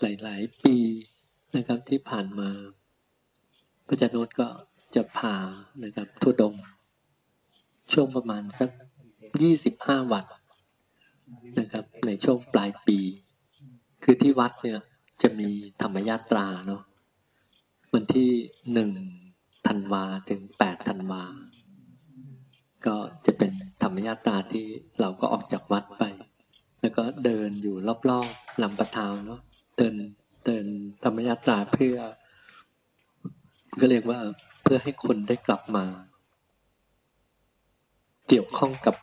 หลาย ๆ ปีนะครับที่ผ่านมาพระจันทร์ก็จะพานะครับทุดง ช่วงประมาณสักยี่สิบห้าวันนะครับ ในช่วงปลายปี คือที่วัดเนี่ยจะมีธรรมยาตราเนาะวันที่หนึ่งธันวาถึงแปดธันวา ก็จะเป็นธรรมยาตราที่เราก็ออกจากวัดไป แล้วก็เดินอยู่รอบๆลำปะทาวเนาะ เดินเดินธรรมยาตราเพื่อ ก็เรียกว่าเพื่อให้คนได้กลับมา เกี่ยวข้องกับ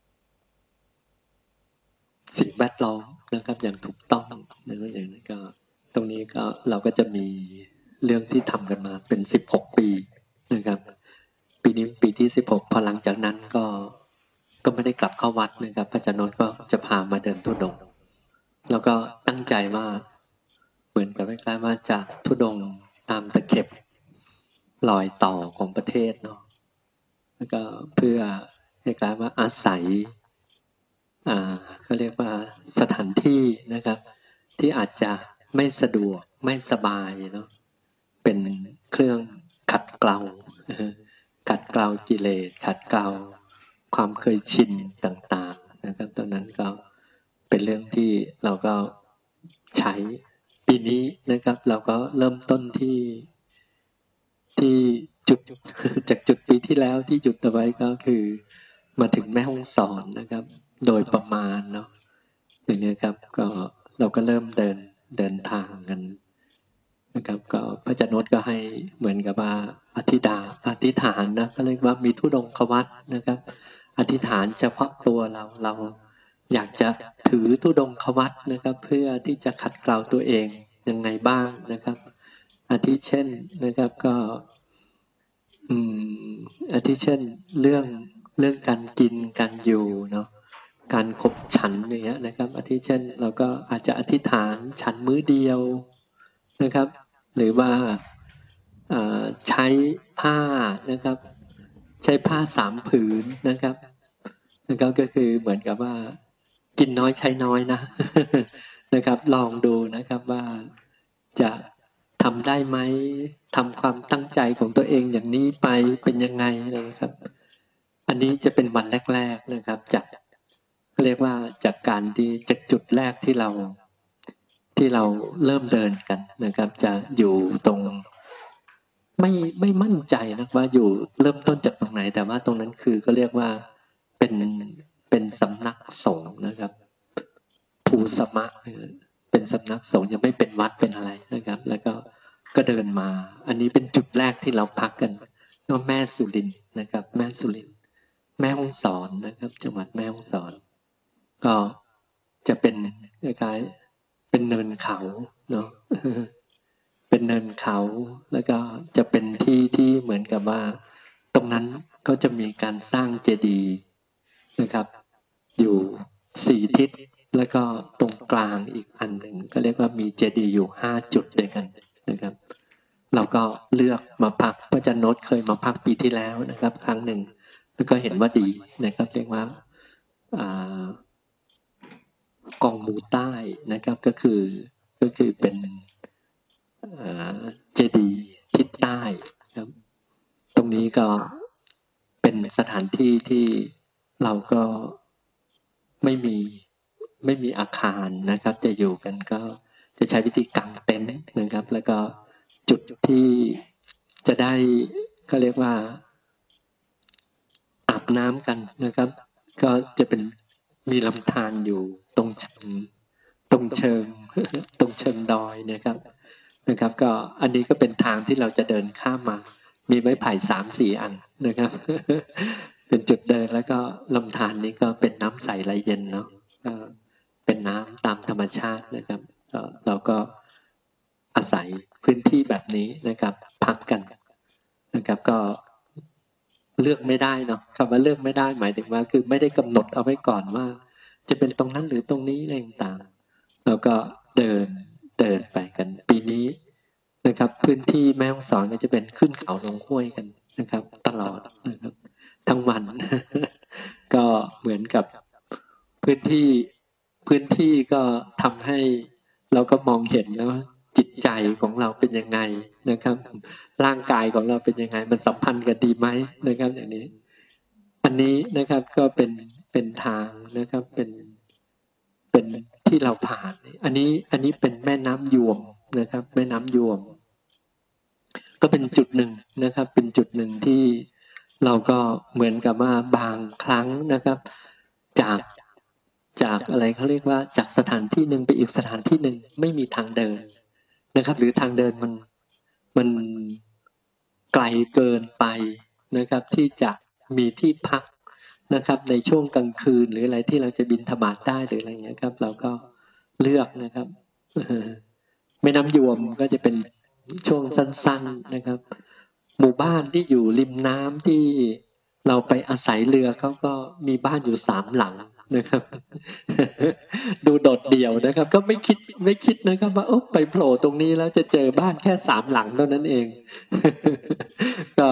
สิ่งแวดล้อมนะครับ อย่างถูกต้องนะครับอย่างนี้ก็ ตรงนี้ก็เราก็จะมีเรื่องที่ทำกันมาเป็นสิบหกปีนะครับ ปีนี้ปีที่สิบหกพอหลังจากนั้นก็ก็ไม่ได้กลับเข้าวัดนะครับพระอาจารย์นนท์ก็จะพามาเดินทุดงแล้วก็ตั้งใจว่า เหมือนกับคล้ายๆว่าจากทุดงตามตะเข็บลอยต่อของประเทศเนาะแล้วก็เพื่อคล้ายๆว่าอาศัยอ่าเขาเรียกว่าสถานที่นะครับ ที่อาจจะไม่สะดวกไม่สบายเนาะเป็นเครื่องขัดเกลาขัดเกลากิเลสขัดเกลาความเคยชินต่าง ๆ นะครับตอนนั้นก็เป็นเรื่องที่เราก็ใช้ ปีนี้นะครับ เราก็เริ่มต้นที่ที่จุดจากจุดปีที่แล้วที่จุดเอาไว้ก็คือ มาถึงแม่ห้องสอนนะครับ โดยประมาณเนาะอย่างนี้ครับ ก็เราก็เริ่มเดินเดินทางกันนะครับ ก็พระจันทร์ก็ให้เหมือนกับว่าอธิดาอธิษฐานนะก็เรียกว่ามีทุดงควัตนะครับ อธิษฐานเฉพาะตัวเราเรา อยากจะถือทุดงควัตนะครับ เพื่อที่จะขัดเกลาตัวเองยังไงบ้างนะครับ อาทิเช่นนะครับก็อืมอาทิเช่นเรื่องเรื่องการกินการอยู่เนาะการขบฉันอย่างเงี้ยนะครับ อาทิเช่น เราก็อาจจะอธิษฐานฉันมื้อเดียวนะครับ หรือว่าใช้ผ้านะครับ ใช้ผ้าสามผืนนะครับนะครับก็คือเหมือนกับว่า กินน้อยใช้น้อยนะนะครับ ลองดูนะครับว่าจะทำได้ไหมทำความตั้งใจของตัวเองอย่างนี้ไปเป็นยังไงนะครับ อันนี้จะเป็นวันแรก ๆนะครับ จากเรียกว่าจากการที่จากจุดแรกที่เราที่เราเริ่มเดินกันนะครับ จะอยู่ตรงไม่ไม่มั่นใจนะว่าอยู่เริ่มต้นจากตรงไหน แต่ว่าตรงนั้นคือก็เรียกว่าเป็น เป็นสำนักสงฆ์นะครับภูสมะเป็นสำนักสงฆ์ยังไม่เป็นวัดเป็นอะไรนะครับ แล้วก็ก็เดินมา อันนี้เป็นจุดแรกที่เราพักกันว่าแม่สุรินนะครับ แม่สุรินแม่ห้องสอนนะครับ จังหวัดแม่ห้องสอน ก็จะเป็นคล้ายๆเป็นเนินเขาเนาะเป็นเนินเขาแล้วก็จะเป็นที่ที่เหมือนกับว่า ตรงนั้นก็จะมีการสร้างเจดีย์นะครับ อยู่สี่ทิศ แล้วก็ตรงกลางอีกอันหนึ่งก็เรียกว่ามีเจดีย์อยู่ห้าจุดด้วยกันนะครับ เราก็เลือกมาพักพระจันโนตเคยมาพักปีที่แล้วนะครับ ครั้งหนึ่งแล้วก็เห็นว่าดีนะครับ เรียกว่ากองมูใต้นะครับก็คือก็คือเป็นเจดีย์ทิศใต้ครับ ตรงนี้ก็เป็นสถานที่ที่เราก็ ไม่มีไม่มีอาคารนะครับ จะอยู่กันก็จะใช้วิธีกางเต็นท์นะครับ แล้วก็จุดที่จะได้ก็เรียกว่า อาบน้ำกันนะครับ ก็จะเป็นมีลำธารอยู่ตรงเชิงตรงเชิงตรงเชิงดอยนะครับนะครับ ก็อันนี้ก็เป็นทางที่เราจะเดินข้ามมา มีไม้ไผ่สามสี่อันนะครับ เป็นจุดเดินแล้วก็ลำธารนี้ก็เป็นน้ำใสไหลเย็นเนาะเป็นน้ำตามธรรมชาตินะครับเราก็อาศัยพื้นที่แบบนี้นะครับ พักกันนะครับก็เลือกไม่ได้เนาะคำว่าเลือกไม่ได้หมายถึงว่า คือไม่ได้กำหนดเอาไว้ก่อนว่า จะเป็นตรงนั้นหรือตรงนี้อะไรต่างๆเราก็เดินเดินไปกัน ปีนี้นะครับ พื้นที่แม่ฮ่องสอนก็จะเป็นขึ้นเขาลงห้วยกันนะครับ ตลอดนะครับ ทั้งวัน ก็เหมือนกับพื้นที่พื้นที่ก็ทำให้เราก็มองเห็นแล้วใจของเราเป็นยังไงนะครับ ร่างกายของเราเป็นยังไง มันสัมพันธ์กันดีไหมนะครับ อย่างนี้ อันนี้นะครับก็เป็นเป็นทางนะครับเป็นเป็นที่เราผ่าน อันนี้อันนี้เป็นแม่น้ำยวมนะครับ แม่น้ำยวม ก็เป็นจุดหนึ่งนะครับ เป็นจุดหนึ่งที่ เราก็เหมือนกับว่าบางครั้งนะครับ จากจากอะไรเขาเรียกว่าจากสถานที่หนึ่งไปอีกสถานที่หนึ่งไม่มีทางเดินนะครับ หรือทางเดินมันมันไกลเกินไปนะครับ ที่จะมีที่พักนะครับ ในช่วงกลางคืน หรืออะไรที่เราจะบินธบาตได้หรืออะไรเงี้ยครับ เราก็เลือกนะครับแม่น้ำยวมก็จะเป็นช่วงสั้น ๆนะครับ หมู่บ้านที่อยู่ริมน้ำที่เราไปอาศัยเรือเขาก็มีบ้านอยู่สามหลังนะครับ ดูโดดเดี่ยวนะครับ ก็ไม่คิดไม่คิดนะครับ ว่าโอ้ไปโผล่ตรงนี้แล้วจะเจอบ้านแค่สามหลังเท่านั้นเอง ก็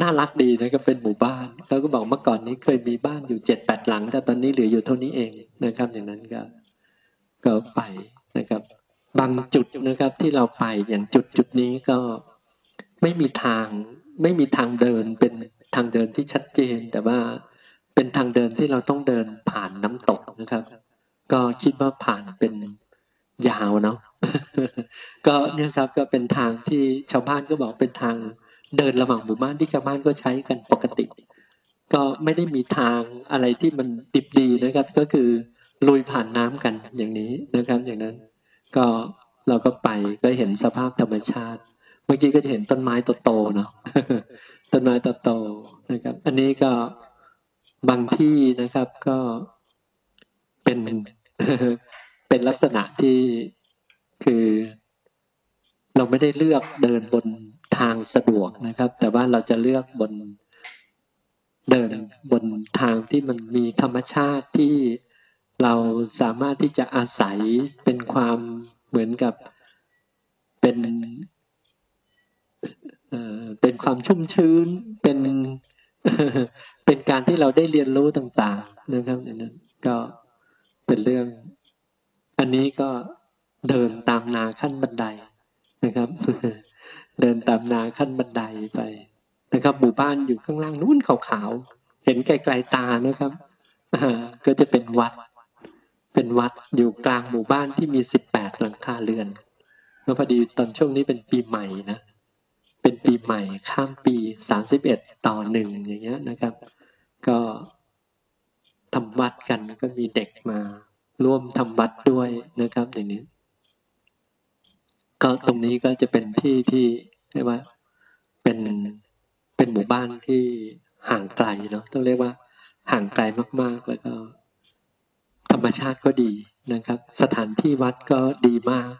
น่ารักดีนะครับเป็นหมู่บ้านแล้วก็บอกเมื่อก่อนนี้เคยมีบ้านอยู่เจ็ดแปดหลัง แต่ตอนนี้เหลืออยู่เท่านี้เองนะครับ อย่างนั้นก็ ก็ไปนะครับ บางจุดนะครับที่เราไปอย่างจุดจุดนี้ก็ ไม่มีทาง ไม่มีทางเดินเป็นทางเดินที่ชัดเจน แต่ว่าเป็นทางเดินที่เราต้องเดินผ่านน้ำตกนะครับ ก็คิดว่าผ่านเป็นยาวเนาะก็เนี่ยครับก็เป็นทางที่ชาวบ้านก็บอกเป็นทางเดินระหว่างหมู่บ้านที่ชาวบ้านก็ใช้กันปกติ ก็ไม่ได้มีทางอะไรที่มันดิบดีนะครับ ก็คือลุยผ่านน้ำกันอย่างนี้นะครับ อย่างนั้น ก็เราก็ไปก็เห็นสภาพธรรมชาติ เมื่อกี้ก็จะเห็นต้นไม้โตๆเนาะต้นไม้โตๆนะครับ อันนี้ก็บางที่นะครับก็เป็นเป็นลักษณะที่คือเราไม่ได้เลือกเดินบนทางสะดวกนะครับ แต่ว่าเราจะเลือกบนเดินบนทางที่มันมีธรรมชาติที่เราสามารถที่จะอาศัยเป็นความเหมือนกับเป็น เป็นความชุ่มชื้นเป็นเป็นการที่เราได้เรียนรู้ต่างๆนะครับนั้นก็เป็นเรื่อง อันนี้ก็เดินตามนาขั้นบันไดนะครับ เดินตามนาขั้นบันไดไปนะครับหมู่บ้านอยู่ข้างล่างนู้นขาวๆเห็นไกลๆตานะครับก็จะเป็นวัด เป็นวัดอยู่กลางหมู่บ้านที่มีสิบแปดหลังคาเรือนแล้วพอดีตอนช่วงนี้เป็นปีใหม่นะ เป็นปีใหม่ข้ามปีสามสิบเอ็ดต่อหนึ่งอย่างเงี้ยนะครับ ก็ทำวัดกันก็มีเด็กมาร่วมทำวัดด้วยนะครับ อย่างนี้ ก็ตรงนี้ก็จะเป็นที่ที่เรียกว่าเป็นเป็นหมู่บ้านที่ห่างไกลเนาะต้องเรียกว่าห่างไกลมากๆ แล้วก็ ธรรมชาติก็ดีนะครับ สถานที่วัดก็ดีมาก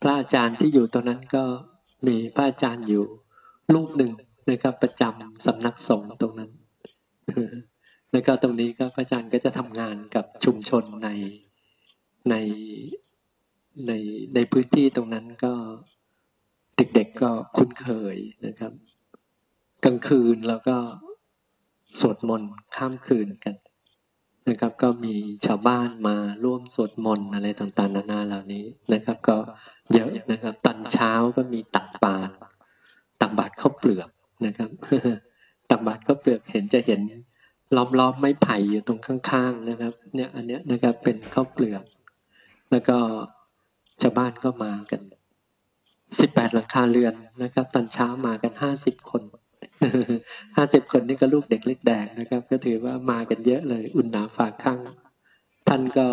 พระอาจารย์ที่อยู่ตรงนั้นก็ มีพระอาจารย์อยู่รูปหนึ่งนะครับ ประจำสำนักสงฆ์ตรงนั้นแล้วก็ตรงนี้ก็พระอาจารย์ก็จะทำงานกับชุมชนในในในในพื้นที่ตรงนั้นก็เด็กๆก็คุ้นเคยนะครับ กลางคืนแล้วก็สวดมนต์ข้ามคืนกันนะครับ ก็มีชาวบ้านมาร่วมสวดมนต์อะไรต่างๆนานาเหล่านี้นะครับ ก็ เยอะนะครับ ตอนเช้าก็มีตักบาตรตักบาตรข้าวเปลือกนะครับตักบาตรข้าวเปลือกเห็นจะเห็นล้อมๆไม้ไผ่อยู่ตรงข้างๆนะครับ เนี่ย อันเนี้ยนะครับเป็นข้าวเปลือก แล้วก็ชาวบ้านก็มากันสิบแปดหลังคาเรือนนะครับ ตอนเช้ามากันห้าสิบคนห้าสิบคนนี่ก็ลูกเด็กเล็กแดงนะครับ ก็ถือว่ามากันเยอะเลย อุ่นหนาฝากข้าง ท่านก็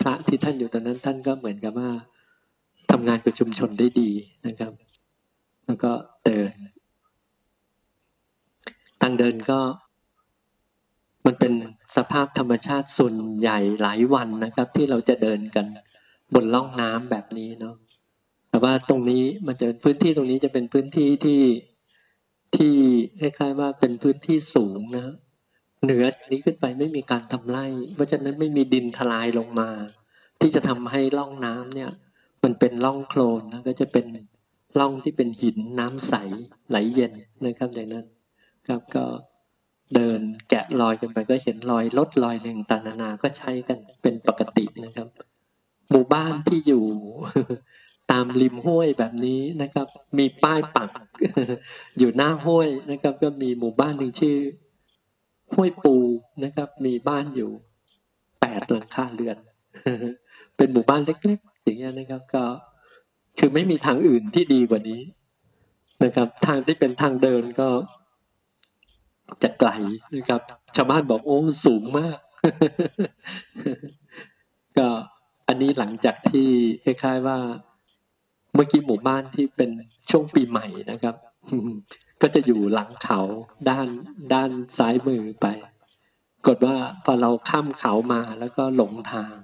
พระที่ท่านอยู่ตอนนั้น ท่านก็เหมือนกับว่า ทำงานกับชุมชนได้ดีนะครับ แล้วก็เดินทางเดินก็ มันเป็นสภาพธรรมชาติส่วนใหญ่หลายวันนะครับ ที่เราจะเดินกัน บนล่องน้ำแบบนี้เนาะแต่ว่าตรงนี้มันจะเป็นพื้นที่ตรงนี้จะเป็นพื้นที่ที่ที่คล้ายๆว่าเป็นพื้นที่สูงนะ เหนือนี้ขึ้นไปไม่มีการทำไร่ เพราะฉะนั้นไม่มีดินทลายลงมา ที่จะทำให้ล่องน้ำเนี่ย มันเป็นล่องโคลนนะก็จะเป็นล่องที่เป็นหินน้ำใสไหลเย็นนะครับอย่างนั้นครับก็เดินแกะรอยกันไปก็เห็นรอยลดรอยหนึ่งตานานาก็ใช้กันเป็นปกตินะครับ หมู่บ้านที่อยู่ตามริมห้วยแบบนี้นะครับ มีป้ายปักอยู่หน้าห้วยนะครับ ก็มีหมู่บ้านหนึ่งชื่อ ห้วยปูนะครับ มีบ้านอยู่แปดหลังคาเรือน เป็นหมู่บ้านเล็ก อย่างเงี้ยนะครับก็คือไม่มีทางอื่นที่ดีกว่านี้นะครับ ทางที่เป็นทางเดินก็จะไกลนะครับชาวบ้านบอกโอ้สูงมาก ก็อันนี้หลังจากที่คล้ายๆว่าเมื่อกี้หมู่บ้านที่เป็นช่วงปีใหม่นะครับ ก็จะอยู่หลังเขาด้านด้านซ้ายมือไป กดว่าพอเราข้ามเขามาแล้วก็หลงทาง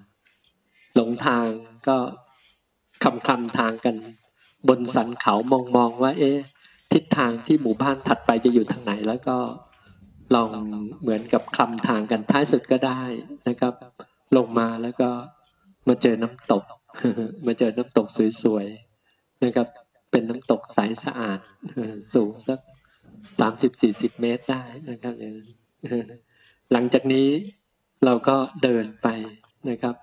หลงทางก็คำคำทางกัน บนสันเขามองมองว่า เอ๊ะทิศทางที่หมู่บ้านถัดไปจะอยู่ทางไหน แล้วก็ลองเหมือนกับคำทางกันท้ายสุดก็ได้นะครับ ลงมาแล้วก็มาเจอน้ำตก มาเจอน้ำตกสวยๆนะครับ เป็นน้ำตกใสสะอาดสูงสักสามสิบสี่สิบเมตรได้นะครับอย่างนั้นหลังจากนี้เราก็เดินไปนะครับ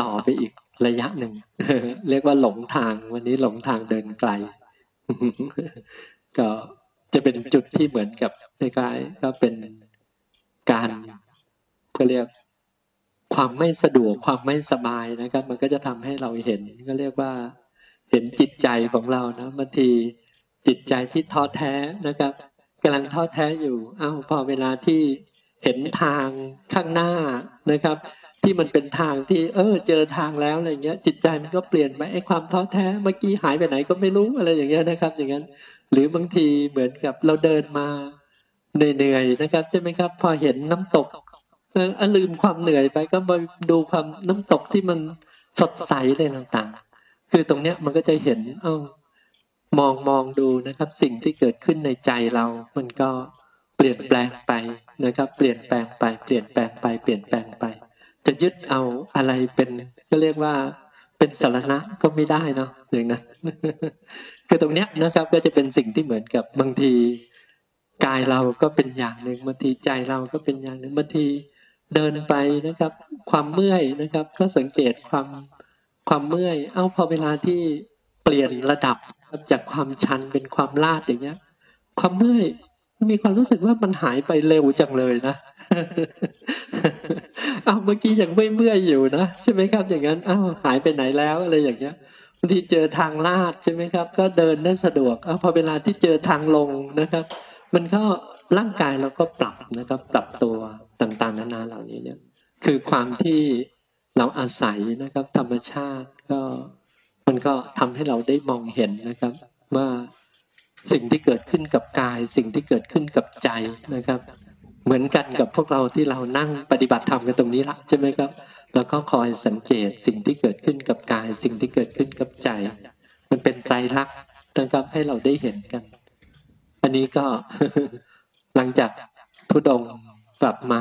ต่อไปอีกระยะหนึ่งเรียกว่าหลงทางวันนี้หลงทางเดินไกล ก็จะเป็นจุดที่เหมือนกับคล้ายๆก็เป็นการก็เรียกความไม่สะดวกความไม่สบายนะครับ มันก็จะทำให้เราเห็นก็เรียกว่า เห็นจิตใจของเรานะบางทีจิตใจที่ท้อแท้นะครับกำลังท้อแท้อยู่อ้าวพอเวลาที่เห็นทางข้างหน้านะครับ ที่มันเป็นทางที่ เออ เจอทางแล้วอะไรเงี้ย จิตใจมันก็เปลี่ยนไปไอ้ความท้อแท้เมื่อกี้หายไปไหนก็ไม่รู้อะไรอย่างเงี้ยนะครับ อย่างนั้น หรือบางทีเหมือนกับเราเดินมาเหนื่อยๆนะครับ ใช่ไหมครับ พอเห็นน้ำตกเออลืมความเหนื่อยไปก็มาดูความน้ำตกที่มันสดใสเลยต่างๆ คือตรงเนี้ยมันก็จะเห็น เอ้ามองมองดูนะครับ สิ่งที่เกิดขึ้นในใจเรา มันก็เปลี่ยนแปลงไปนะครับ เปลี่ยนแปลงไป เปลี่ยนแปลงไป เปลี่ยนแปลงไป จะยึดเอาอะไรเป็นก็เรียกว่าเป็นสารณะก็ไม่ได้เนาะอย่างนั้นคือตรงเนี้ยนะครับ ก็จะเป็นสิ่งที่เหมือนกับบางทีกายเราก็เป็นอย่างหนึ่งบางทีใจเราก็เป็นอย่างหนึ่งบางทีเดินไปนะครับ ความเมื่อยนะครับ ก็สังเกตความความเมื่อย เอ้าพอเวลาที่เปลี่ยนระดับจากความชันเป็นความลาดอย่างเงี้ย ความเมื่อยมีความรู้สึกว่ามันหายไปเร็วจังเลยนะ อ้าวเมื่อกี้ยังไม่เมื่อยอยู่นะใช่ไหมครับ อย่างนั้นอ้าวหายไปไหนแล้วอะไรอย่างเงี้ยบางทีเจอทางลาดใช่ไหมครับ ก็เดินได้สะดวกอ้าวพอเวลาที่เจอทางลงนะครับ มันก็ร่างกายเราก็ปรับนะครับ ปรับตัวต่างๆ นานาเหล่านี้เนี่ย คือความที่เราอาศัยนะครับ ธรรมชาติก็มันก็ทำให้เราได้มองเห็นนะครับ ว่าสิ่งที่เกิดขึ้นกับกาย สิ่งที่เกิดขึ้นกับใจนะครับ เหมือนกันกับพวกเราที่เรานั่งปฏิบัติธรรมกันตรงนี้ละใช่ไหมครับ แล้วก็คอยสังเกตสิ่งที่เกิดขึ้นกับกาย สิ่งที่เกิดขึ้นกับใจ มันเป็นไตรลักษณ์นะครับให้เราได้เห็นกัน อันนี้ก็หลังจากทุดงกลับมา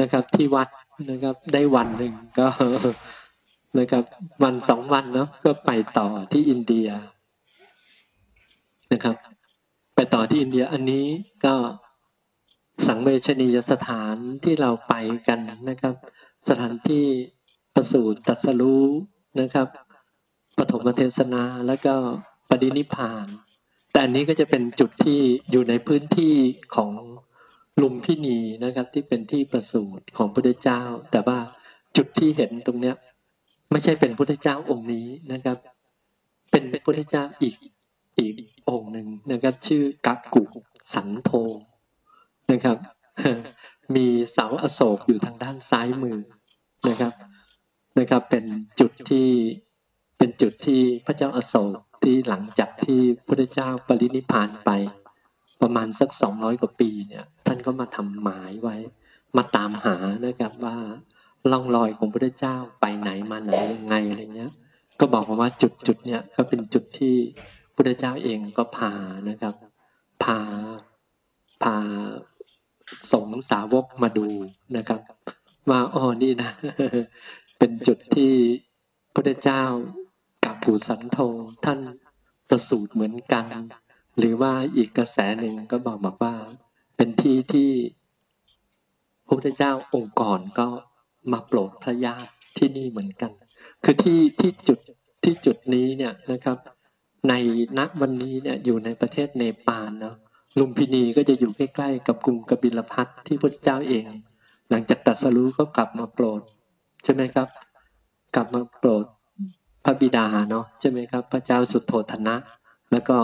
นะครับ ที่วัดนะครับ ได้วันหนึ่งก็นะครับวันสองวันเนาะก็ไปต่อที่อินเดียนะครับ ไปต่อที่อินเดียอันนี้ก็ สังเวชนียสถานที่เราไปกันนะครับ สถานที่ประสูติตัสรู้นะครับปฐมเทศนาแล้วก็ปฏินิพาน แต่อันนี้ก็จะเป็นจุดที่อยู่ในพื้นที่ของลุมพินีนะครับ ที่เป็นที่ประสูติของพระเจ้า แต่ว่าจุดที่เห็นตรงเนี้ย ไม่ใช่เป็นพระเจ้าองค์นี้นะครับ เป็นพระเจ้าอีกอีกองค์หนึ่งนะครับ ชื่อกักกุสันโท นะครับ มีเสาอโศกอยู่ทางด้านซ้ายมือนะครับนะครับ เป็นจุดที่เป็นจุดที่พระเจ้าอโศกที่หลังจากที่พระเจ้าปรินิพานไป ประมาณสักสองร้อยกว่าปีเนี่ย ท่านก็มาทำหมายไว้ มาตามหานะครับว่าล่องรอยของพระเจ้าไปไหนมาไหนยังไงอะไรเงี้ย ก็บอกว่าจุดจุดเนี่ยก็เป็นจุดที่พระเจ้าเองก็พานะครับ พาพา สงสาวกมาดูนะครับว่าอ๋อนี่นะ เป็นจุดที่พระเจ้ากับผูสันโธท่านประสูตรเหมือนกัน หรือว่าอีกกระแสหนึ่งก็บอกบอกว่า เป็นที่ที่พระพุทธเจ้าองค์ก่อนก็มาโปรดพระญาติที่นี่เหมือนกัน คือที่ที่จุดที่จุดนี้เนี่ยนะครับ ในณวันนี้เนี่ยอยู่ในประเทศเนปาลเนาะ ลุมพินีก็จะอยู่ใกล้ๆกับกรุงกบิลพัทที่พระเจ้าเอง หลังจากตัดสรู้ก็กลับมาโปรด ใช่ไหมครับ กลับมาโปรดพระบิดาเนาะใช่ไหมครับ พระเจ้าสุดโทธนะ แล้วก็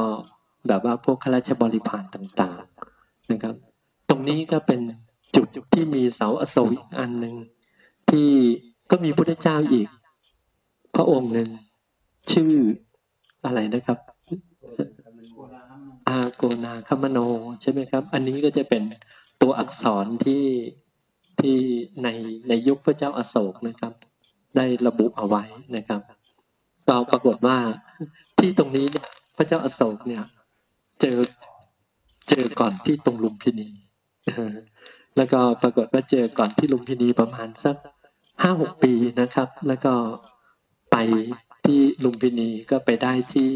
แบบว่าพวกข้าราชบริพารต่างๆนะครับ ตรงนี้ก็เป็นจุดที่มีเสาอโศกอันหนึ่งที่ก็มีพระเจ้าอีก พระองค์หนึ่งชื่ออะไรนะครับ อาโกนาคมโนใช่ไหมครับ อันนี้ก็จะเป็นตัวอักษรที่ที่ในในยุคพระเจ้าอาโศกนะครับ ได้ระบุเอาไว้นะครับก็ปรากฏว่าที่ตรงนี้เนี่ยพระเจ้าอาโศกเนี่ย เจอเจอก่อนที่ตรงลุมพินีแล้วก็ปรากฏว่าเจอก่อนที่ลุมพินีประมาณสักห้าหกปีนะครับ แล้วก็ไปที่ลุมพินีก็ไปได้ที่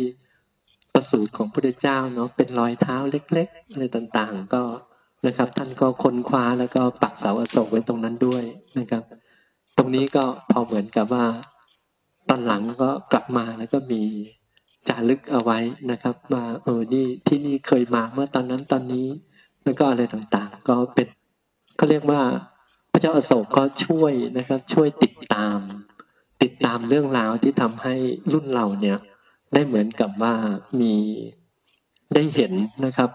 สูตรของพระเจ้าเนาะเป็นรอยเท้าเล็กๆอะไรต่างๆ ก็นะครับ ท่านก็ค้นคว้าแล้วก็ปักเสาอโศกไว้ตรงนั้นด้วยนะครับ ตรงนี้ก็พอเหมือนกับว่า ตอนหลังก็กลับมาแล้วก็มีจารึกเอาไว้นะครับว่าเออนี่ที่นี่เคยมาเมื่อตอนนั้นตอนนี้ แล้วก็อะไรต่างๆ ก็เป็นเขาเรียกว่าพระเจ้าอโศกก็ช่วยนะครับ ช่วยติดตาม ติดตามเรื่องราวที่ทำให้รุ่นเราเนี่ย ได้เหมือนกับว่ามีได้เห็นนะครับ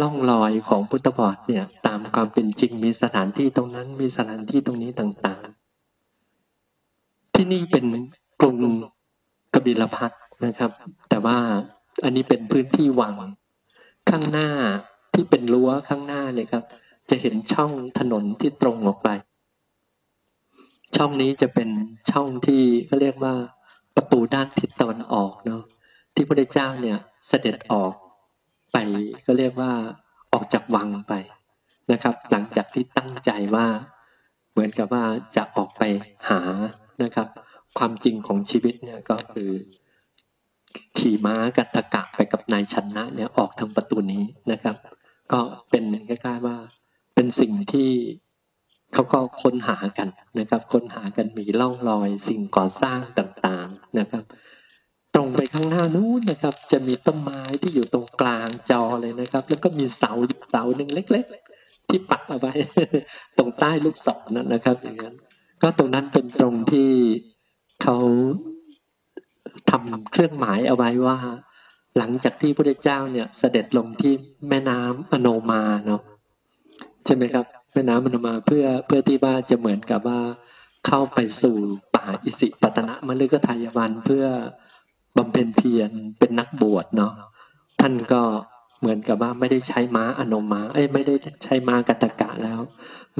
ล่องรอยของพุทธบอดเนี่ยตามความเป็นจริงมีสถานที่ตรงนั้นมีสถานที่ตรงนี้ต่างๆ ที่นี่เป็นกรุงกบิลพัทนะครับ แต่ว่าอันนี้เป็นพื้นที่วังข้างหน้าที่เป็นรั้วข้างหน้าเลยครับ จะเห็นช่องถนนที่ตรงออกไป ช่องนี้จะเป็นช่องที่เขาเรียกว่า ประตูด้านทิศตะวันออกเนาะที่พระเจ้าเนี่ยเสด็จออกไปก็เรียกว่าออกจากวังไปนะครับ หลังจากที่ตั้งใจว่าเหมือนกับว่าจะออกไปหานะครับ ความจริงของชีวิตเนี่ยก็คือ ขี่ม้ากัตกะไปกับนายชนะเนี่ยออกทางประตูนี้นะครับ ก็เป็นคล้ายๆว่า เป็นสิ่งที่เขาก็ค้นหากันนะครับ ค้นหากันมีล่องรอยสิ่งก่อสร้างต่างๆ นะครับ ตรงไปข้างหน้านู้นนะครับ จะมีต้นไม้ที่อยู่ตรงกลางจอเลยนะครับ แล้วก็มีเสาเสาหนึ่งเล็ก ๆ ที่ปักเอาไว้ ตรงใต้ลูกศรนั่นนะครับ อย่างนั้น ก็ตรงนั้นเป็นตรงที่เขาทำเครื่องหมายเอาไว้ว่า หลังจากที่พระเจ้าเนี่ยเสด็จลงที่แม่น้ำอโนมาเนาะใช่ไหมครับ แม่น้ำอโนมาเพื่อเพื่อที่ว่าจะเหมือนกับว่า เข้าไปสู่ป่าอิสิปตนะมฤคทายวันเพื่อบำเพ็ญเพียรเป็นนักบวชเนาะท่านก็เหมือนกับว่าไม่ได้ใช้ม้าอนุมาเอ้ยไม่ได้ใช้ม้ากัตกะแล้ว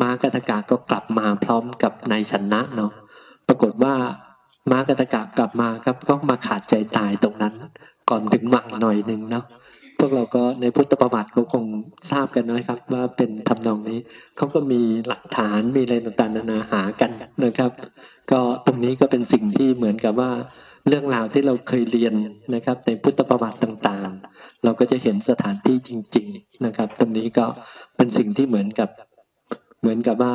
ม้ากัตกะก็กลับมาพร้อมกับนายชนะเนาะปรากฏว่าม้ากัตกะกลับมาครับก็มาขาดใจตายตรงนั้น ก่อนถึงวังหน่อยหนึ่งเนาะ วกเราก็ในพุทธประวัติเขาคงทราบกันนะครับ ว่าเป็นทำนองนี้เขาก็มีหลักฐานมีอะไรต่างๆนานาหากันนะครับ ก็ตรงนี้ก็เป็นสิ่งที่เหมือนกับว่าเรื่องราวที่เราเคยเรียนนะครับ ในพุทธประวัติต่างๆ เราก็จะเห็นสถานที่จริง ๆนะครับ ตรงนี้ก็เป็นสิ่งที่เหมือนกับเหมือนกับว่า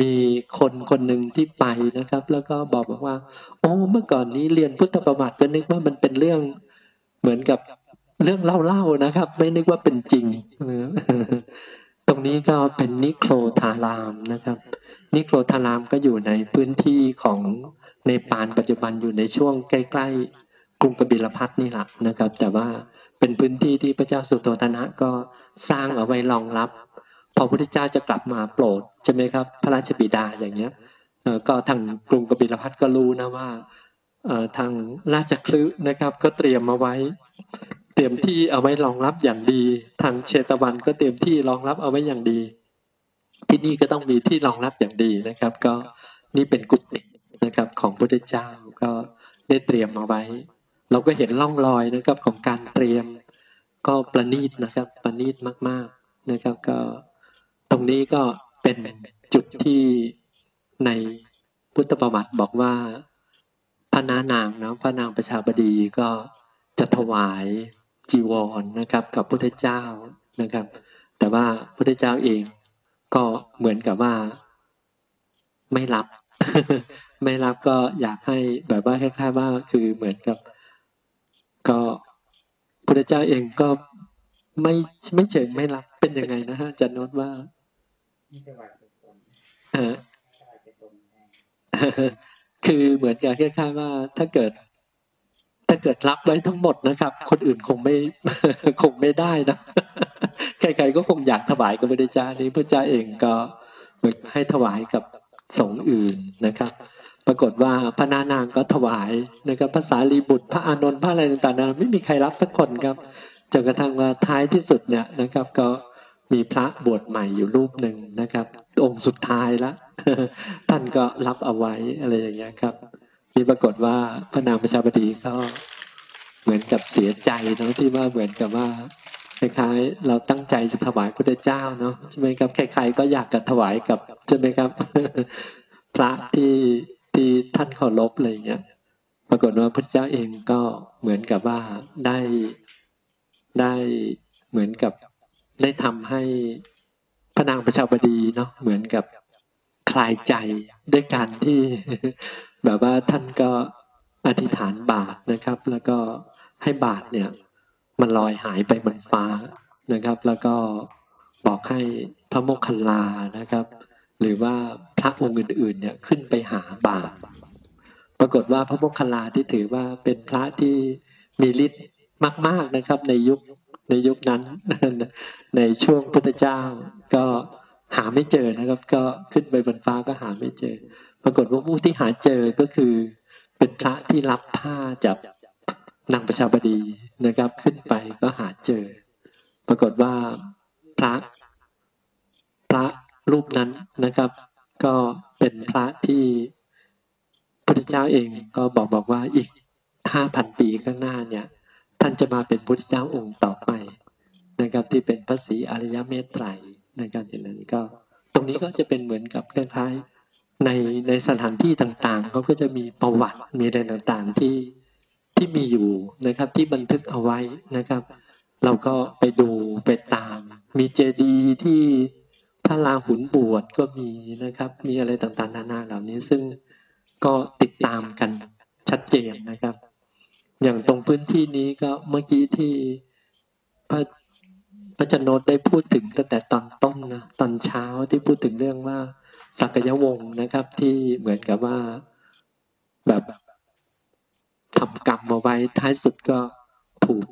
มีคนคนหนึ่งที่ไปนะครับ แล้วก็บอกบอกว่า โอ้เมื่อก่อนนี้เรียนพุทธประวัติก็นึกว่ามันเป็นเรื่องเหมือนกับ เรื่องเล่าๆนะครับ ไม่นึกว่าเป็นจริง ตรงนี้ก็เป็นนิโครธารามนะครับ นิโครธารามก็อยู่ในพื้นที่ของในปานปัจจุบันอยู่ในช่วงใกล้ๆกรุงกบิลพัทนี่แหละนะครับ แต่ว่าเป็นพื้นที่ที่พระเจ้าสุโธธนะก็สร้างเอาไว้รองรับ พอพระพุทธเจ้าจะกลับมาโปรดใช่ไหมครับ พระราชบิดาอย่างเงี้ยก็ทางกรุงกบิลพัทก็รู้นะว่าทางราชคลึนะครับ ก็เตรียมมาไว้ เตรียมที่เอาไว้รองรับอย่างดี ทางเชตวันก็เตรียมที่รองรับเอาไว้อย่างดี ที่นี่ก็ต้องมีที่รองรับอย่างดีนะครับ ก็นี่เป็นกุฏินะครับของพระเจ้าก็ได้เตรียมมาไว้ เราก็เห็นร่องรอยนะครับของการเตรียม ก็ประณีตนะครับ ประณีตมาก ๆนะครับ ก็ตรงนี้ก็เป็นจุดที่ในพุทธประวัติบอกว่าพระนานางนะพระนางประชาบดีก็จะถวาย จีวรนนะครับ กับพระเจ้านะครับ แต่ว่าพระเจ้าเองก็เหมือนกับว่า ไม่รับ ไม่รับก็อยากให้แบบว่าคล้ายๆว่าคือเหมือนกับ ก็พระเจ้าเองก็ไม่ไม่เชิงไม่รับเป็นยังไงนะฮะอาจารย์โนตว่าไม่จะหวานเป็นสนเออจะหวานเป็นตรงแน่คือเหมือนกับคล้ายๆว่าถ้าเกิด ถ้าเกิดรับไว้ทั้งหมดนะครับ คนอื่นคงไม่คงไม่ได้นะใครๆก็คงอยากถวายกับพระเจ้านี้พระเจ้าเองก็มให้ถวายกับสงฆ์อื่นนะครับ ปรากฏว่าพระนานางก็ถวายนะครับภาษาลีบุตรพระอานนท์พระอะไรต่างๆนั้นไม่มีใครรับสักคนครับจนกระทั่งว่าท้ายที่สุดเนี่ยนะครับ ก็มีพระบวชใหม่อยู่รูปหนึ่งนะครับ องค์สุดท้ายละท่านก็รับเอาไว้อะไรอย่างเงี้ยครับ นี่ปรากฏว่าพระนางประชาบดีก็เหมือนกับเสียใจเนาะที่ว่าเหมือนกับว่าคล้ายๆเราตั้งใจจะถวายพระเจ้าเนาะใช่ไหมครับใครๆก็อยากจะถวายกับใช่ไหมครับ พระที่ที่ท่านเคารพอะไรเงี้ยปรากฏว่าพระเจ้าเองก็เหมือนกับว่าได้ได้เหมือนกับได้ทำให้พระนางประชาบดีเนาะเหมือนกับคลายใจด้วยการที่ แบบว่าท่านก็อธิษฐานบาทนะครับ แล้วก็ให้บาทเนี่ย มันลอยหายไปบนฟ้านะครับ แล้วก็บอกให้พระโมคคัลลานะครับ หรือว่าพระองค์อื่นๆ เนี่ยขึ้นไปหาบาทปรากฏว่าพระโมคคัลลาที่ถือว่าเป็นพระที่มีฤทธิ์มาก ๆนะครับ ในยุคในยุคนั้น ในช่วงพุทธเจ้าก็หาไม่เจอนะครับ ก็ขึ้นไปบนฟ้าก็หาไม่เจอ ปรากฏว่าผู้ที่หาเจอก็คือ เป็นพระที่รับผ้าจากนางประชาบดีนะครับ ขึ้นไปก็หาเจอ ปรากฏว่าพระพระรูปนั้นนะครับ ก็เป็นพระที่พระพุทธเจ้าเองก็บอกบอกว่าอีกห้าพันปีข้างหน้าเนี่ย ท่านจะมาเป็นพุทธเจ้าองค์ต่อไปนะครับ ที่เป็นพระศรีอริยเมตไตรนะครับอย่างนั้นก็ ตรงนี้ก็จะเป็นเหมือนกับคล้ายๆ ในในสถานที่ต่างๆเขาก็จะมีประวัติมีอะไรต่างๆที่ที่มีอยู่นะครับ ที่บันทึกเอาไว้นะครับ เราก็ไปดูไปตาม มีเจดีย์ที่พระราหุลบวชก็มีนะครับ มีอะไรต่างๆนานาเหล่านี้ซึ่งก็ติดตามกันชัดเจนนะครับ อย่างตรงพื้นที่นี้ก็เมื่อกี้ที่พระพระจันโนตได้พูดถึงตั้งแต่ตอนต้นนะตอนเช้าที่พูดถึงเรื่องว่า สักยวงศ์นะครับ ที่เหมือนกับว่าแบบทำกรรมมาไว้ท้ายสุดก็ถูก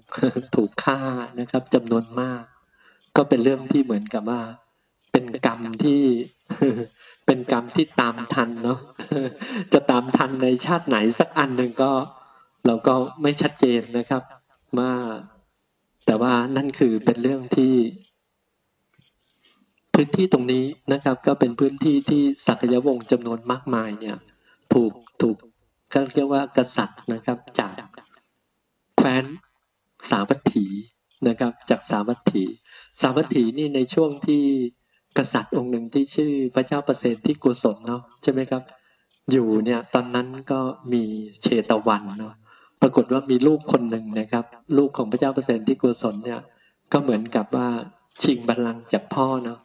ถูกฆ่านะครับจำนวนมาก ก็เป็นเรื่องที่เหมือนกับว่า เป็นกรรมที่เป็นกรรมที่ตามทันเนาะจะตามทันในชาติไหนสักอันหนึ่งก็ เราก็ไม่ชัดเจนนะครับว่าแต่ว่านั่นคือเป็นเรื่องที่ พื้นที่ตรงนี้นะครับ ก็เป็นพื้นที่ที่สักยวงศ์จำนวนมากมายเนี่ยถูกถูกก็เรียกว่ากษัตริย์นะครับจากแคว้นสาวัตถีนะครับ จากสาวัตถี สาวัตถีนี่ในช่วงที่กษัตริย์องค์หนึ่งที่ชื่อพระเจ้าประเสริฐที่กุศลเนาะใช่ไหมครับ อยู่เนี่ยตอนนั้นก็มีเชตวันเนาะปรากฏว่ามีลูกคนหนึ่งนะครับ ลูกของพระเจ้าประเสริฐที่กุศลเนี่ยก็เหมือนกับว่าชิงบัลลังก์จากพ่อเนาะ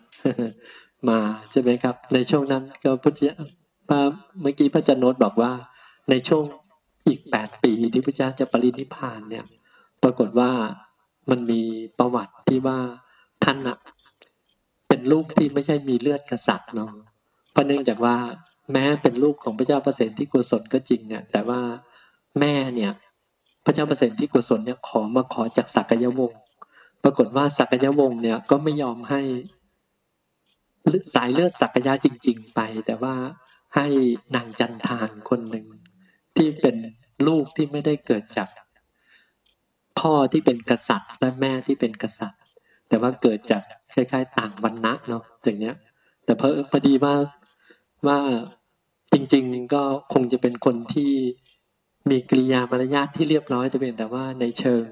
มาใช่ไหมครับ ในช่วงนั้นก็พุทธเจ้าพระเมื่อกี้พระจันโนตบอกว่า ในช่วงอีกแปดปีที่พระเจ้าจะปรินิพานเนี่ย ปรากฏว่ามันมีประวัติที่ว่าท่านอะเป็นลูกที่ไม่ใช่มีเลือดกษัตริย์เนาะเพราะเนื่องจากว่าแม้เป็นลูกของพระเจ้าประเสริฐที่กุศลก็จริงเนี่ย แต่ว่าแม่เนี่ย พระเจ้าประเสริฐที่กุศลเนี่ยขอมาขอจากสักยวงศ์ปรากฏว่าสักยวงศ์เนี่ยก็ไม่ยอมให้ สายเลือดสักยะจริง ๆ ไป แต่ว่าให้นางจันทานคนหนึ่งที่เป็นลูกที่ไม่ได้เกิดจาก พ่อที่เป็นกษัตริย์ และแม่ที่เป็นกษัตริย์ แต่ว่าเกิดจากคล้ายๆ ต่างวรรณะเนาะอย่างเนี้ย แต่พอพอดีว่าว่าจริง ๆ ก็คงจะเป็นคนที่มีกิริยามารยาทที่เรียบร้อยแต่เป็นแต่ว่าในเชิง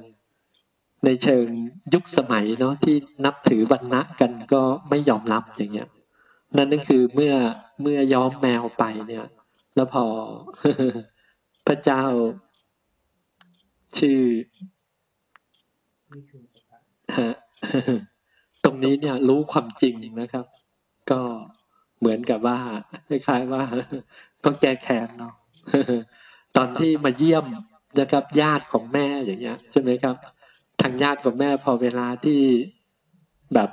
ในเชิงยุคสมัยเนาะที่นับถือวรรณะกันก็ไม่ยอมรับอย่างเงี้ย นั่นนั่นคือเมื่อเมื่อย้อมแมวไปเนี่ย แล้วพอพระเจ้า ชื่อฮะตรงนี้เนี่ยรู้ความจริงนะครับ ก็เหมือนกับว่าคล้ายๆว่าก็แก้แค้นเนาะตอนที่มาเยี่ยมนะครับญาติของแม่อย่างเงี้ยใช่ไหมครับ ทางญาติของแม่พอเวลาที่แบบ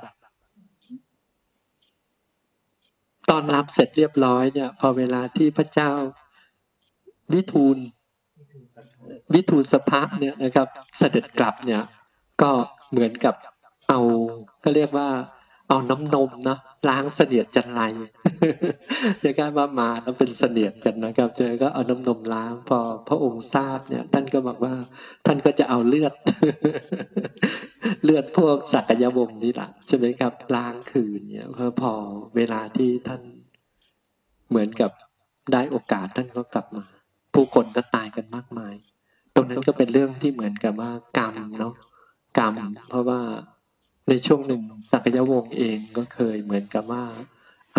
ตอนรับเสร็จเรียบร้อยเนี่ย พอเวลาที่พระเจ้าวิทูลวิทูลสภะเนี่ยนะครับ เสด็จกลับเนี่ย ก็เหมือนกับเอาก็เรียกว่า เอาน้ำนมนะล้างเสนียดจันไร จะกล้าว่ามาแล้วเป็นเสนียดกันนะครับเจอก็เอาน้ำนมล้างพอพระองค์ทราบเนี่ย ท่านก็บอกว่า ท่านก็จะเอาเลือด เลือดพวกสักยวงศ์นี่แหละใช่ไหมครับล้างคืนเนี่ยเพอพอเวลาที่ท่านเหมือนกับได้โอกาสท่านก็กลับมา ผู้คนก็ตายกันมากมาย ตรงนั้นก็เป็นเรื่องที่เหมือนกับว่ากรรมเนาะกรรม เพราะว่าในช่วงหนึ่งสักยวงศ์เองก็เคยเหมือนกับว่า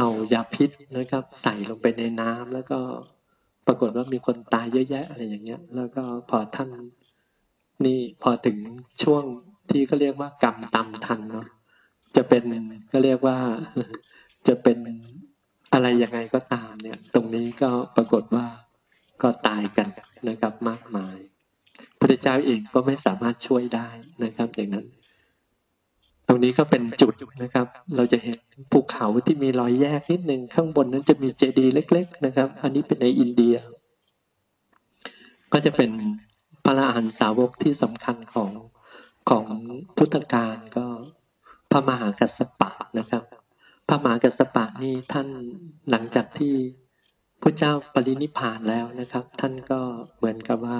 เอายาพิษนะครับ ใส่ลงไปในน้ำแล้วก็ปรากฏว่ามีคนตายเยอะแยะอะไรอย่างเงี้ย แล้วก็พอท่านนี่พอถึงช่วงที่เขาเรียกว่ากรรมตำทันเนาะจะเป็นก็เรียกว่าจะเป็นอะไรยังไงก็ตามเนี่ย ตรงนี้ก็ปรากฏว่าก็ตายกันนะครับมากมายพระเจ้าเองก็ไม่สามารถช่วยได้นะครับ อย่างนั้น ตรงนี้ก็เป็นจุดนะครับ เราจะเห็นภูเขาที่มีรอยแยกนิดนึงข้างบนนั้นจะมีเจดีย์เล็ก ๆ นะครับ อันนี้เป็นในอินเดีย ก็จะเป็นพระอรหันตสาวกที่สำคัญของของพุทธการก็พระมหากัสสปะนะครับ พระมหากัสสปะนี่ท่านหลังจากที่พระเจ้าปรินิพานแล้วนะครับ ท่านก็เหมือนกับว่า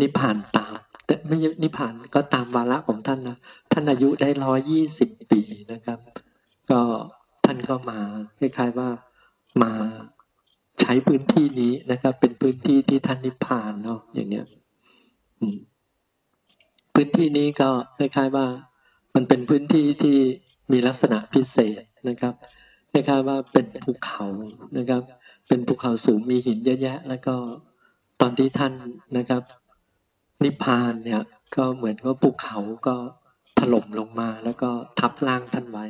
นิพพานตาม แต่ไม่นิพพานก็ตามวาระของท่านนะท่านอายุได้ร้อยยี่สิบปีนะครับ ก็ท่านก็มาคล้ายๆว่ามาใช้พื้นที่นี้นะครับ เป็นพื้นที่ที่ท่านนิพพานเนาะอย่างเนี้ยพื้นที่นี้ก็คล้ายๆว่า มันเป็นพื้นที่ที่มีลักษณะพิเศษนะครับคล้ายๆว่าเป็นภูเขานะครับ เป็นภูเขาสูงมีหินเยอะแยะ แล้วก็ตอนที่ท่านนะครับ นิพพานเนี่ยก็เหมือนว่าภูเขาก็ถล่มลงมาแล้วก็ทับร่างท่านไว้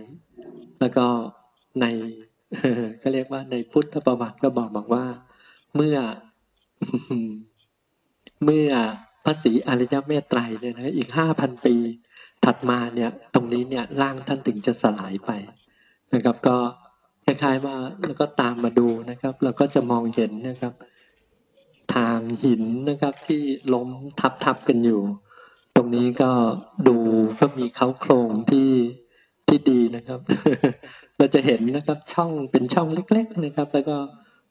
แล้วก็ในก็เรียกว่าในพุทธประวัติก็บอกบอกว่า เมื่อ เมื่อพระศรีอริยเมตไตรเนี่ยนะอีกห้าพันปี ถัดมาเนี่ย ตรงนี้เนี่ยร่างท่านถึงจะสลายไปนะครับ ก็คล้ายๆว่าแล้วก็ตามมาดูนะครับ เราก็จะมองเห็นนะครับ ทางหินนะครับที่ล้มทับทับกันอยู่ ตรงนี้ก็ดูก็มีเขาโครงที่ที่ดีนะครับ เราจะเห็นนะครับช่องเป็นช่องเล็ก ๆนะครับ แล้วก็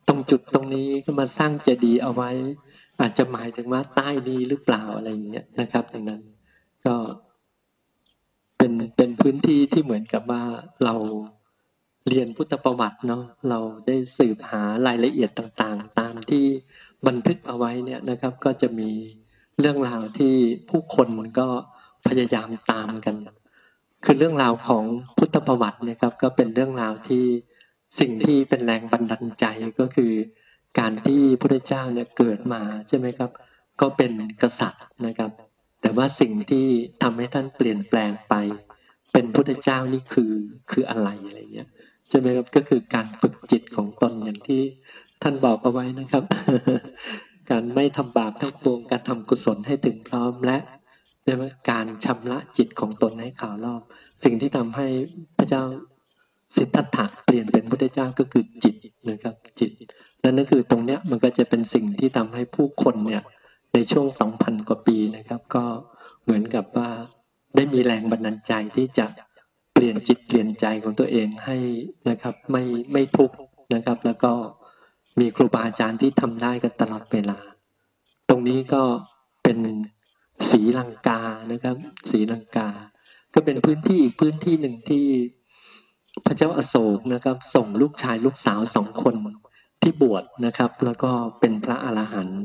ตรงจุดตรงนี้ก็มาสร้างเจดีย์เอาไว้ อาจจะหมายถึงว่าใต้นี้หรือเปล่าอะไรอย่างเงี้ยนะครับดังนั้นก็เป็นเป็นพื้นที่ที่เหมือนกับว่าเราเรียนพุทธประวัติเนาะเราได้สืบหารายละเอียดต่างๆ ตามที่ บันทึกเอาไว้เนี่ยนะครับ ก็จะมีเรื่องราวที่ผู้คนมันก็พยายามตามกัน คือเรื่องราวของพุทธประวัตินี่ยครับ ก็เป็นเรื่องราวที่สิ่งที่เป็นแรงบันดาลใจก็คือการที่พระเจ้าเนี่ยเกิดมาใช่ไหมครับ ก็เป็นกษัตริย์นะครับ แต่ว่าสิ่งที่ทำให้ท่านเปลี่ยนแปลงไป เป็นพุทธเจ้านี่คือคืออะไรอะไรเงี้ยใช่ไหมครับก็คือการฝึกจิตของตนอย่างที่ ท่านบอกเอาไว้นะครับ การไม่ทำบาปทั้งปวงการทำกุศลให้ถึงพร้อมและใช่ไหมการชำระจิตของตนให้ขาวรอบ สิ่งที่ทำให้พระเจ้าสิทธัตถะเปลี่ยนเป็นพุทธเจ้าก็คือจิตนะครับจิตและนั่นคือตรงเนี้ยมันก็จะเป็นสิ่งที่ทำให้ผู้คนเนี่ยในช่วงสองพันกว่าปีนะครับ ก็เหมือนกับว่าได้มีแรงบันดาลใจที่จะเปลี่ยนจิตเปลี่ยนใจของตัวเองให้นะครับ ไม่ไม่ทุกข์นะครับ แล้วก็ มีครูบาอาจารย์ที่ทำได้กันตลอดเวลา ตรงนี้ก็เป็นสีลังกานะครับ สีลังกา ก็เป็นพื้นที่อีกพื้นที่หนึ่งที่พระเจ้าอโศกนะครับ ส่งลูกชายลูกสาวสองคนที่บวชนะครับ แล้วก็เป็นพระอรหันต์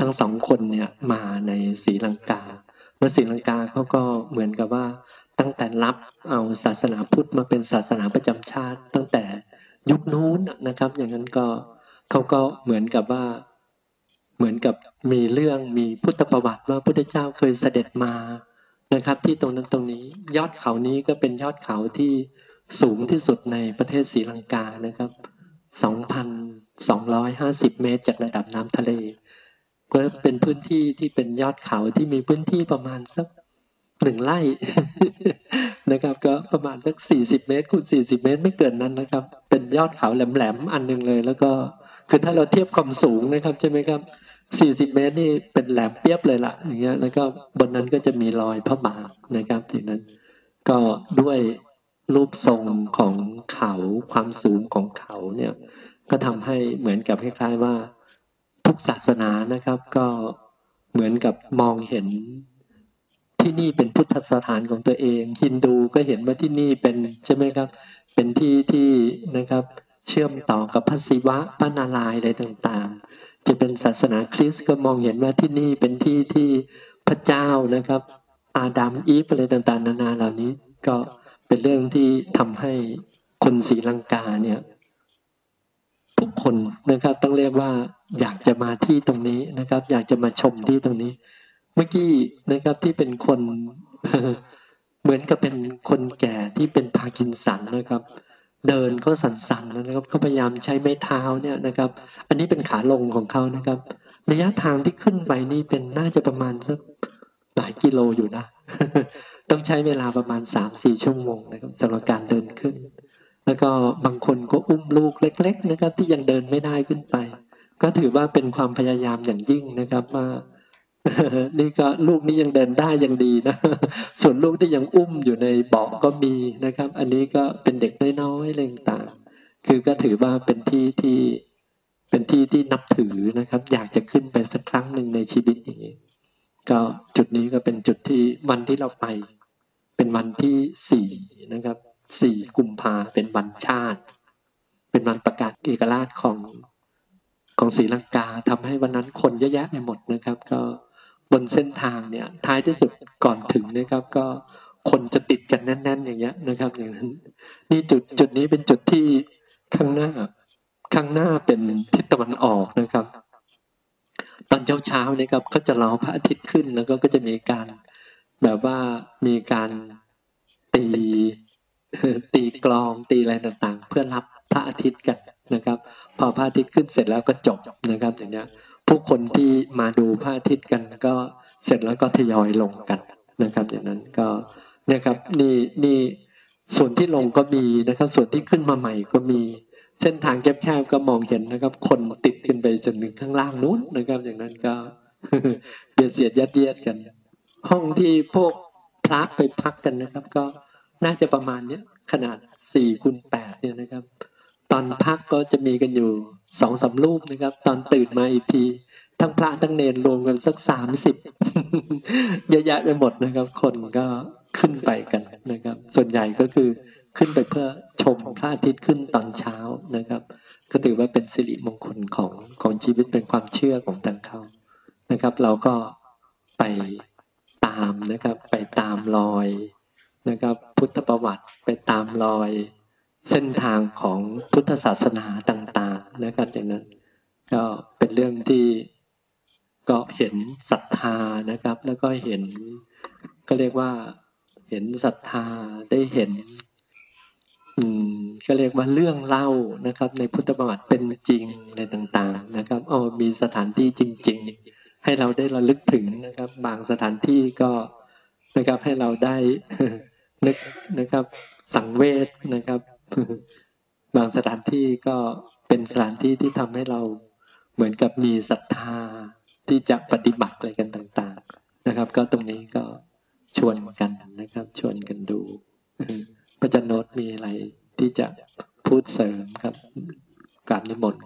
ทั้งสองคนเนี่ยมาในศรีลังกา แล้วศรีลังกาเขาก็เหมือนกับว่าตั้งแต่รับเอาศาสนาพุทธมาเป็นศาสนาประจำชาติ ตั้งแต่ยุคนู้นนะครับ อย่างนั้นก็ เขาก็เหมือนกับว่า เหมือนกับมีเรื่องมีพุทธประวัติว่าพระพุทธเจ้าเคยเสด็จมานะครับ ที่ตรงนั้นตรงนี้ ยอดเขานี้ก็เป็นยอดเขาที่สูงที่สุดในประเทศศรีลังกานะครับสองพัน250 เมตร จากระดับน้ำทะเลก็เป็นพื้นที่ที่เป็นยอดเขาที่มีพื้นที่ประมาณสักหนึ่งไร่นะครับ ก็ประมาณสัก40เมตรคูณ40เมตรไม่เกินนั้นนะครับ เป็นยอดเขาแหลมๆอันหนึ่งเลย แล้วก็ คือถ้าเราเทียบความสูงนะครับใช่ไหมครับ40เมตรนี่เป็นแหลมเปียบเลยละอย่างเงี้ย แล้วก็บนนั้นก็จะมีรอยพระบาทนะครับทีนั้น ก็ด้วยรูปทรงของเขาความสูงของเขาเนี่ย ก็ทำให้เหมือนกับคล้ายๆว่าทุกศาสนานะครับ ก็เหมือนกับมองเห็นที่นี่เป็นพุทธสถานของตัวเองฮินดูก็เห็นว่าที่นี่เป็นใช่ไหมครับ เป็นที่ที่นะครับ เชื่อมต่อกับพระศิวะพระนารายณ์อะไรต่างๆ จะเป็นศาสนาคริสต์ก็มองเห็นว่าที่นี่เป็นที่ที่พระเจ้านะครับ อาดัมอีฟอะไรต่างๆ นานาเหล่านี้ก็เป็นเรื่องที่ทำให้คนศรีลังกาเนี่ย ทุกคนนะครับต้องเรียกว่าอยากจะมาที่ตรงนี้นะครับ อยากจะมาชมที่ตรงนี้ เมื่อกี้นะครับที่เป็นคนเหมือนกับเป็นคนแก่ที่เป็นพากินสันนะครับ เดินก็สั่นๆนะครับเขาพยายามใช้ไม้เท้าเนี่ยนะครับ อันนี้เป็นขาลงของเขานะครับ ระยะทางที่ขึ้นไปนี่เป็นน่าจะประมาณสักหลายกิโลอยู่นะ ต้องใช้เวลาประมาณสามสี่ชั่วโมงนะครับสำหรับการเดินขึ้น แล้วก็บางคนก็อุ้มลูกเล็ก ๆ นะครับ ที่ยังเดินไม่ได้ขึ้นไป ก็ถือว่าเป็นความพยายามอย่างยิ่งนะครับว่า นี่ก็ลูกนี้ยังเดินได้ยังดีนะ ส่วนลูกที่ยังอุ้มอยู่ในเบาะก็มีนะครับ อันนี้ก็เป็นเด็กน้อยๆอะไรต่างคือก็ถือว่าเป็นที่ที่เป็นที่ที่นับถือนะครับ อยากจะขึ้นไปสักครั้งหนึ่งในชีวิตอย่างนี้ก็จุดนี้ก็เป็นจุดที่วันที่เราไป เป็นวันที่สี่นะครับสี่กุมภาเป็นวันชาติ เป็นวันประกาศเอกราชของของศรีลังกาทำให้วันนั้นคนเยอะแยะไปหมดนะครับ ก็ บนเส้นทางเนี่ยท้ายที่สุดก่อนถึงนะครับ ก็คนจะติดกันแน่น ๆ อย่างเงี้ยนะครับ อย่างนั้น นี่จุดจุดนี้เป็นจุดที่ข้างหน้าข้างหน้าเป็นทิศตะวันออกนะครับ ตอนเช้าเช้านะครับก็จะรอพระอาทิตย์ขึ้นแล้วก็ก็จะมีการแบบว่ามีการตีตีกลองตีอะไรต่างๆ เพื่อรับพระอาทิตย์กันนะครับ พอพระอาทิตย์ขึ้นเสร็จแล้วก็จบนะครับอย่างเงี้ย ผู้คนที่มาดูพระอาทิตย์กันก็เสร็จแล้วก็ทยอยลงกันนะครับ อย่างนั้นก็เนี่ยครับนี่นี่ส่วนที่ลงก็มีนะครับ ส่วนที่ขึ้นมาใหม่ก็มีเส้นทางแคบๆก็มองเห็นนะครับ คนติดขึ้นไปจนถึงข้างล่างนู้นนะครับ อย่างนั้นก็เบียดเสียดยัดเยียดกัน ห้องที่พวกพระไปพักกันนะครับ ก็น่าจะประมาณเนี้ยขนาดสี่คูณแปดเนี่ยนะครับ ตอนพักก็จะมีกันอยู่ สองสามรูปนะครับ ตอนตื่นมาอีกที ทั้งพระทั้งเนรรวมกันสักสามสิบเยอะแยะไปหมดนะครับ คนก็ขึ้นไปกันนะครับ ส่วนใหญ่ก็คือขึ้นไปเพื่อชมพระอาทิตย์ขึ้นตอนเช้านะครับ ก็ถือว่าเป็นสิริมงคลของของชีวิตเป็นความเชื่อของทางเขานะครับ เราก็ไปตามนะครับ ไปตามรอยนะครับ พุทธประวัติไปตามรอย เส้นทางของพุทธศาสนาต่างๆ นะครับอย่างนั้น ก็เป็นเรื่องที่ก็เห็นศรัทธานะครับ แล้วก็เห็นก็เรียกว่า เห็นศรัทธาได้เห็น อืมก็เรียกว่าเรื่องเล่านะครับ ในพุทธประวัติเป็นจริงอะไรต่างๆนะครับอ๋อมีสถานที่จริง ๆ ให้เราได้ระลึกถึงนะครับ บางสถานที่ก็นะครับให้เราได้นึกนะครับ สังเวชนะครับ บางสถานที่ก็เป็นสถานที่ที่ทำให้เราเหมือนกับมีศรัทธาที่จะปฏิบัติอะไรกันต่าง ๆ นะครับ ก็ตรงนี้ก็ชวนกันนะครับ ชวนกันดูพระจันโนตมีอะไรที่จะพูดเสริมครับกราบนิมนต์